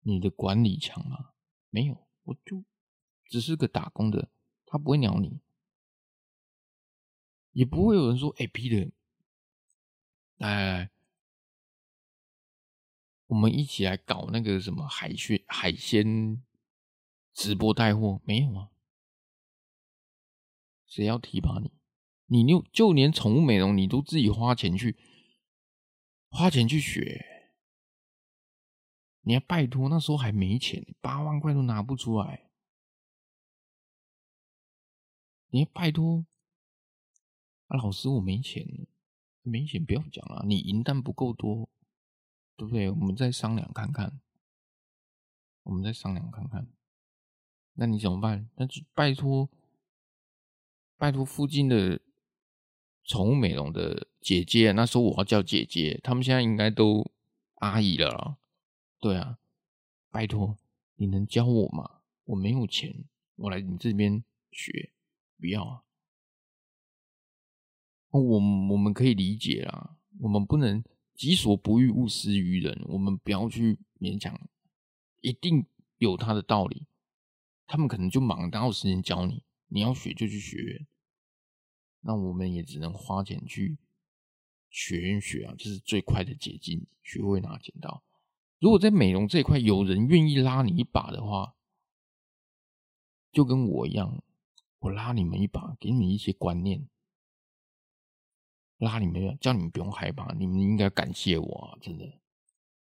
你的管理强吗？没有，我就只是个打工的，他不会鸟你，也不会有人说：“哎，Peter，来来来，我们一起来搞那个什么海鲜海鲜直播带货，没有啊？谁要提拔你？你就就连宠物美容，你都自己花钱去花钱去学，你还拜托？那时候还没钱，八万块都拿不出来，你拜托？啊，老师，我没钱，没钱不要讲了，你银弹不够多。对不对？我们再商量看看，我们再商量看看。那你怎么办？那就拜托，拜托附近的宠物美容的姐姐。那时候我要叫姐姐，他们现在应该都阿姨了。对啊，拜托，你能教我吗？我没有钱，我来你这边学，不要啊。我我们可以理解啦，我们不能。己所不欲，勿施于人。我们不要去勉强，一定有他的道理。他们可能就忙，哪有时间教你？你要学就去学，那我们也只能花钱去学院学啊，这是最快的捷径。学会拿剪刀。如果在美容这一块有人愿意拉你一把的话，就跟我一样，我拉你们一把，给你们一些观念。拉你们，叫你们不用害怕，你们应该感谢我啊！真的，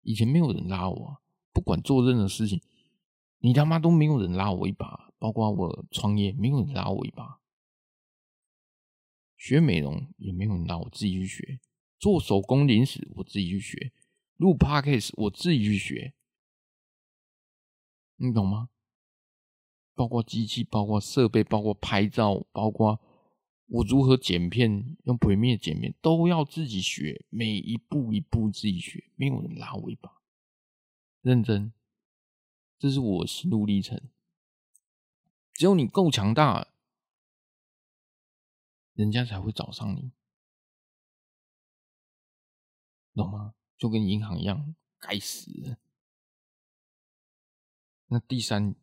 以前没有人拉我，不管做任何事情，你他妈都没有人拉我一把，包括我创业，没有人拉我一把。学美容也没有人拉我，自己去学。做手工零食，我自己去学。录 Podcast，我自己去学。你懂吗？包括机器，包括设备，包括拍照，包括。我如何剪片，用 Premiere 剪片，都要自己学，每一步一步自己学，没有人拉我一把，认真，这是我心路历程。只有你够强大，人家才会找上你，懂吗？就跟银行一样，该死。那第三，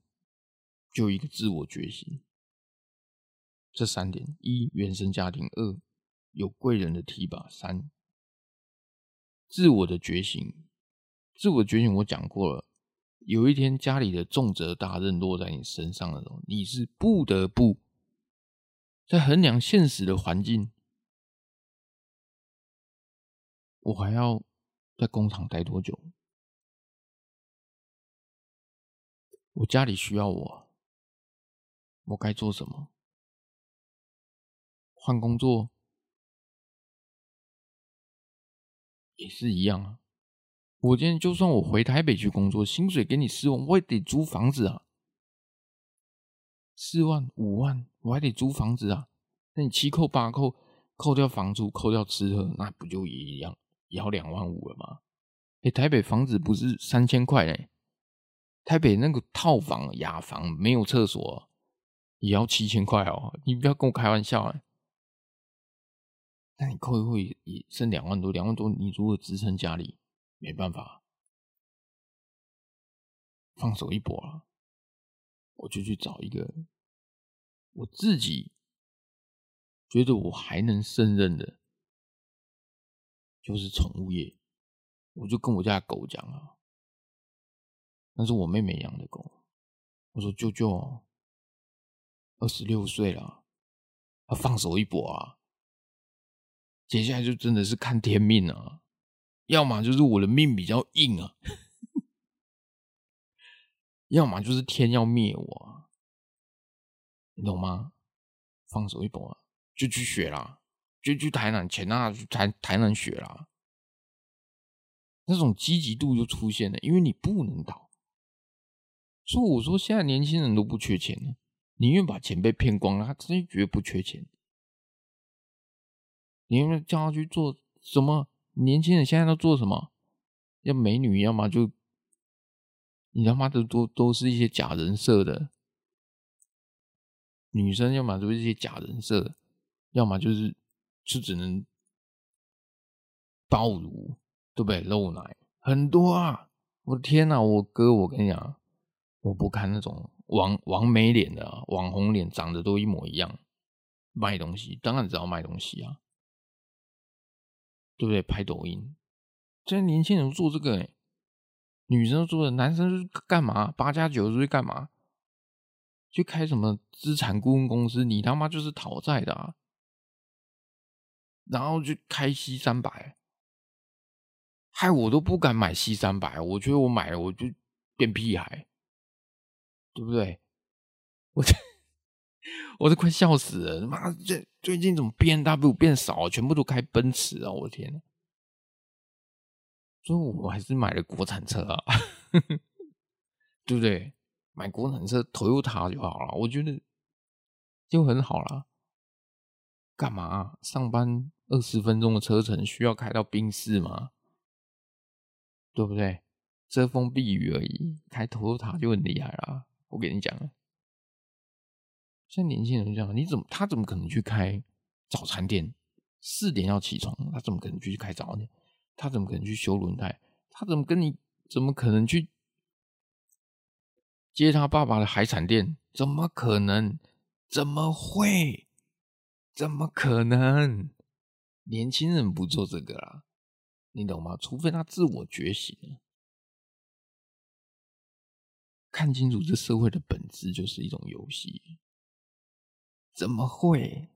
就一个自我觉醒。这三点：一、原生家庭；二、有贵人的提拔；三、自我的觉醒。自我觉醒，我讲过了。有一天，家里的重责大任落在你身上的时候，你是不得不在衡量现实的环境。我还要在工厂待多久？我家里需要我，我该做什么？换工作也是一样啊！我今天就算我回台北去工作，薪水给你四万，我也得租房子啊！四万五万，我还得租房子啊！那你七扣八扣，扣掉房租，扣掉吃喝，那不就也一样，也要两万五了吗？哎，台北房子不是三千块嘞，台北那个套房雅房没有厕所也要七千块哦！你不要跟我开玩笑啊！那你扣一扣也剩两万多，两万多你如何支撑家里？没办法，放手一搏了，我就去找一个我自己觉得我还能胜任的，就是宠物业。我就跟我家狗讲啊，那是我妹妹养的狗，我说舅舅，二十六岁了，要放手一搏啊！接下来就真的是看天命了啊，要么就是我的命比较硬啊，要么就是天要灭我啊，你懂吗？放手一搏啊，就去学啦，就去台南，钱啊，去台台南学啦，那种积极度就出现了，因为你不能倒。所以我说，现在年轻人都不缺钱，宁愿把钱被骗光了，他真绝不缺钱。你有没有叫他去做什么？年轻人现在都做什么？要美女，要么就你他妈的都都是一些假人设的女生，要么都是一些假人设，要么就是就只能爆乳，对不对？露奶很多啊！我的天哪！我哥，我跟你讲，我不看那种网网美脸的啊，网红脸，长得都一模一样，卖东西当然知道卖东西啊。对不对？拍抖音，现在年轻人做这个，女生做的，男生干嘛？八加九是干嘛？去开什么资产顾问公司？你他妈就是讨债的啊！然后就开 C 三百，害我都不敢买 C 三百。我觉得我买了我就变屁孩，对不对？我这 *laughs* 我都快笑死了！妈，这最近怎么 BMW 变少，全部都开奔驰啊！我的天，所以我还是买了国产车啊，*laughs* 对不对？买国产车，Toyota 就好了，我觉得就很好了。干嘛？上班二十分钟的车程需要开到宾室吗？对不对？遮风避雨而已，开投入塔就很厉害了。我跟你讲，像年轻人这样，你怎么他怎么可能去开早餐店？四点要起床，他怎么可能去开早餐店？他怎么可能去修轮胎？他怎么跟你怎么可能去？接他爸爸的海产店，怎么可能？怎么会？怎么可能？年轻人不做这个啦，你懂吗？除非他自我觉醒，看清楚这社会的本质就是一种游戏。怎么会？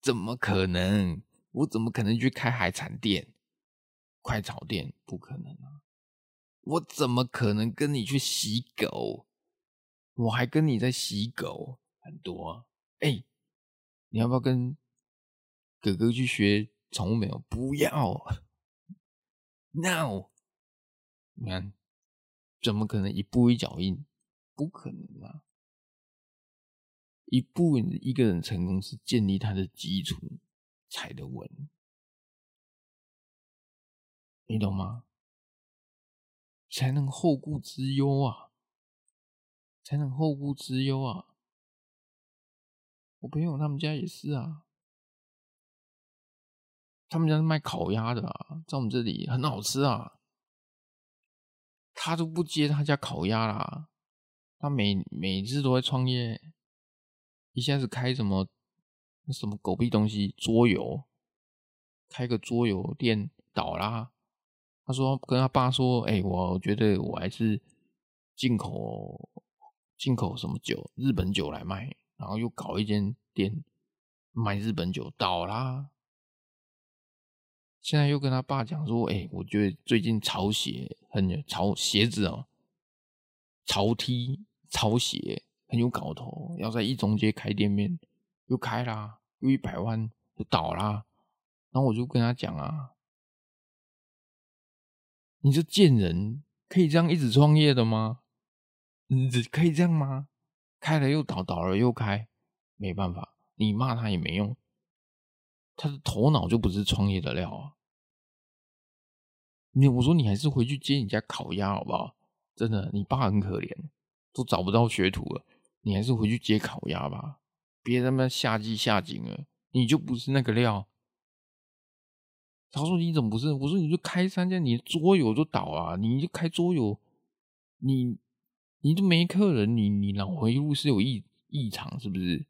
怎么可能？我怎么可能去开海产店、快炒店？不可能啊！我怎么可能跟你去洗狗？我还跟你在洗狗很多啊，哎、你要不要跟哥哥去学宠物美容？不要，no，你看，怎么可能一步一脚印？不可能啊！一步一个人成功是建立他的基础踩得稳，你懂吗？才能后顾之忧啊！才能后顾之忧啊！我朋友他们家也是啊，他们家是卖烤鸭的啊，在我们这里很好吃啊。他都不接他家烤鸭啦，他每每次都在创业，一下子开什么什么狗屁东西桌游，开个桌游店倒啦。他说跟他爸说：“哎、我觉得我还是进口。”进口什么酒？日本酒来卖，然后又搞一间店卖日本酒，倒啦。现在又跟他爸讲说：“哎、我觉得最近潮鞋很潮，鞋子哦，潮 T 潮鞋很有搞头，要在一中街开店面，又开啦，又一百万就倒啦。”然后我就跟他讲啊：“你这贱人，可以这样一直创业的吗？”你可以这样吗？开了又倒，倒了又开，没办法，你骂他也没用，他的头脑就不是创业的料啊！你我说你还是回去接你家烤鸭好不好？真的，你爸很可怜，都找不到学徒了，你还是回去接烤鸭吧，别他妈下鸡下井了，你就不是那个料。他说你怎么不是？我说你就开三家，你桌游就倒啊，你就开桌游，你。你都没客人，你你脑回路是有异异常是不是？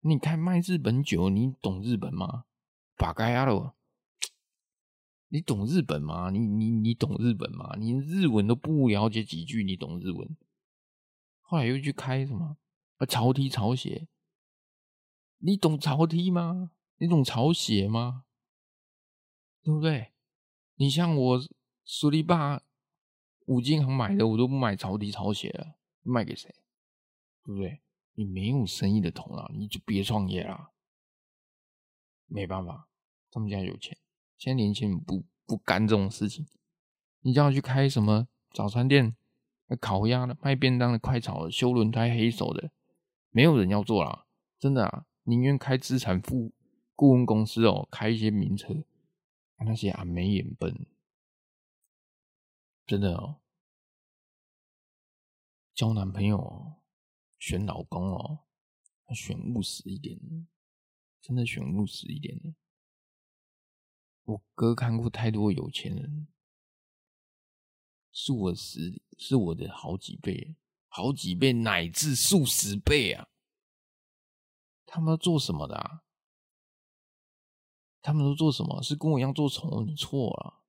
你看卖日本酒，你懂日本吗？把该啊了，你懂日本吗？你你你懂日本吗？你日文都不了解几句，你懂日文？后来又去开什么啊？潮 T 潮鞋，你懂潮 T 吗？你懂潮鞋吗？对不对？你像我苏力爸。五金行买的我都不买潮 T 潮鞋了，卖给谁？对不对？你没有生意的头脑，你就别创业啦。没办法，他们家有钱，现在年轻人不不干这种事情。你叫他去开什么早餐店、烤鸭的、卖便当的、快炒的、修轮胎、黑手的，没有人要做啦。真的啊，宁愿开资产顾顾问公司哦，开一些名车，那些阿眉眼笨。真的哦，交男朋友哦，选老公哦，要选务实一点，真的选务实一点。我哥看过太多有钱人，是我十是我的好几倍，好几倍乃至数十倍啊！他们做什么的啊？他们都做什么？是跟我一样做宠物？你错了，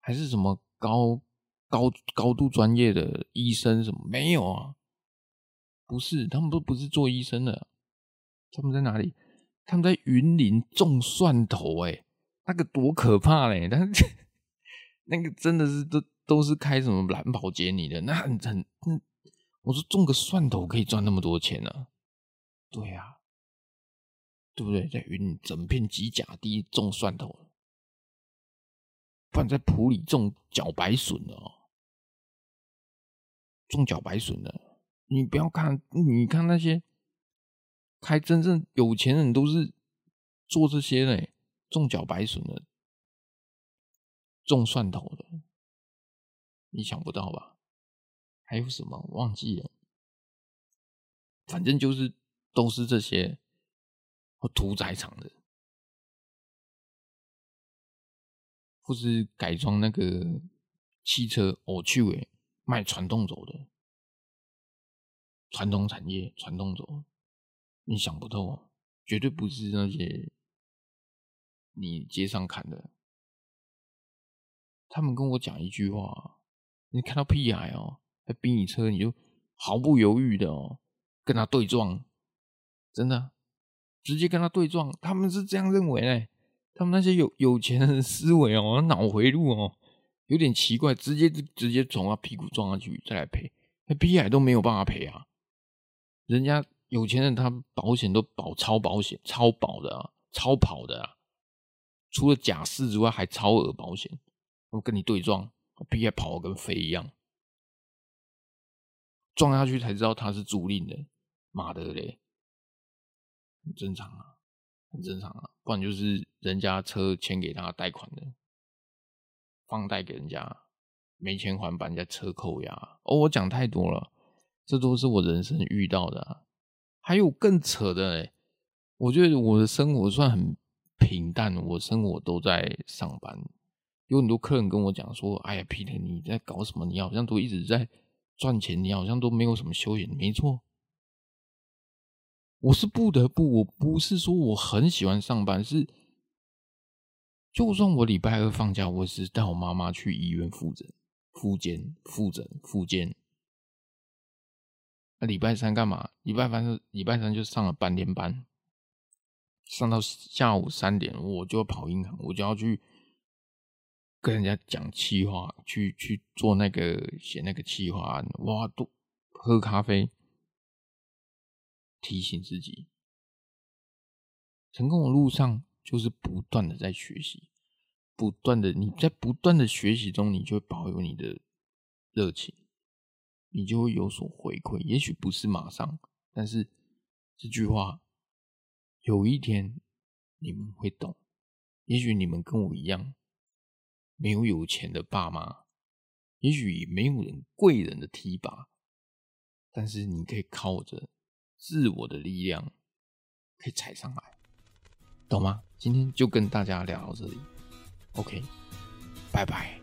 还是什么？高高高度专业的医生什么没有啊？不是，他们都不是做医生的，他们在哪里？他们在云林种蒜头，哎，那个多可怕嘞！但是那个真的是都都是开什么蓝宝坚尼的，那很很，我说种个蒜头可以赚那么多钱呢、啊？对呀、啊，对不对？在云整片机甲地种蒜头。不然在埔里种茭白笋的哦，种茭白笋的，你不要看，你看那些开真正有钱人都是做这些嘞，种茭白笋的，种蒜头的，你想不到吧？还有什么忘记了？反正就是都是这些屠宰场的。或是改装那个汽车，我，去诶，卖传动轴的，传统产业，传动轴，你想不透啊，绝对不是那些你街上看的。他们跟我讲一句话，你看到屁孩哦，在逼你车，你就毫不犹豫的哦，跟他对撞，真的，直接跟他对撞，他们是这样认为嘞。他们那些有有钱人的思维哦，脑回路哦，有点奇怪，直接直接从他屁股撞上去再来赔，那屁孩都没有办法赔啊！人家有钱人他保险都保超保险、超保的啊，超跑的啊，除了假释之外还超额保险。我跟你对撞，屁孩跑跟飞一样，撞下去才知道他是租赁的，妈的嘞，很正常啊。很正常啊，不然就是人家车签给他贷款的，放贷给人家，没钱还，把人家车扣押。哦，我讲太多了，这都是我人生遇到的。还有更扯的欸，我觉得我的生活算很平淡，我生活都在上班。有很多客人跟我讲说：“哎呀，Peter，你在搞什么？你好像都一直在赚钱，你好像都没有什么休闲。”没错。我是不得不，我不是说我很喜欢上班，是就算我礼拜二放假，我是带我妈妈去医院复诊、复检、复诊、复检。那礼拜三干嘛？礼拜三是礼拜三就上了半天班，上到下午三点，我就跑银行，我就要去跟人家讲企划，去去做那个写那个企划案，哇，都喝咖啡。提醒自己，成功的路上就是不断的在学习，不断的你在不断的学习中，你就会保有你的热情，你就会有所回馈。也许不是马上，但是这句话有一天你们会懂。也许你们跟我一样，没有有钱的爸妈，也许没有人贵人的提拔，但是你可以靠着。自我的力量可以踩上来，懂吗？今天就跟大家聊到这里，OK，拜拜。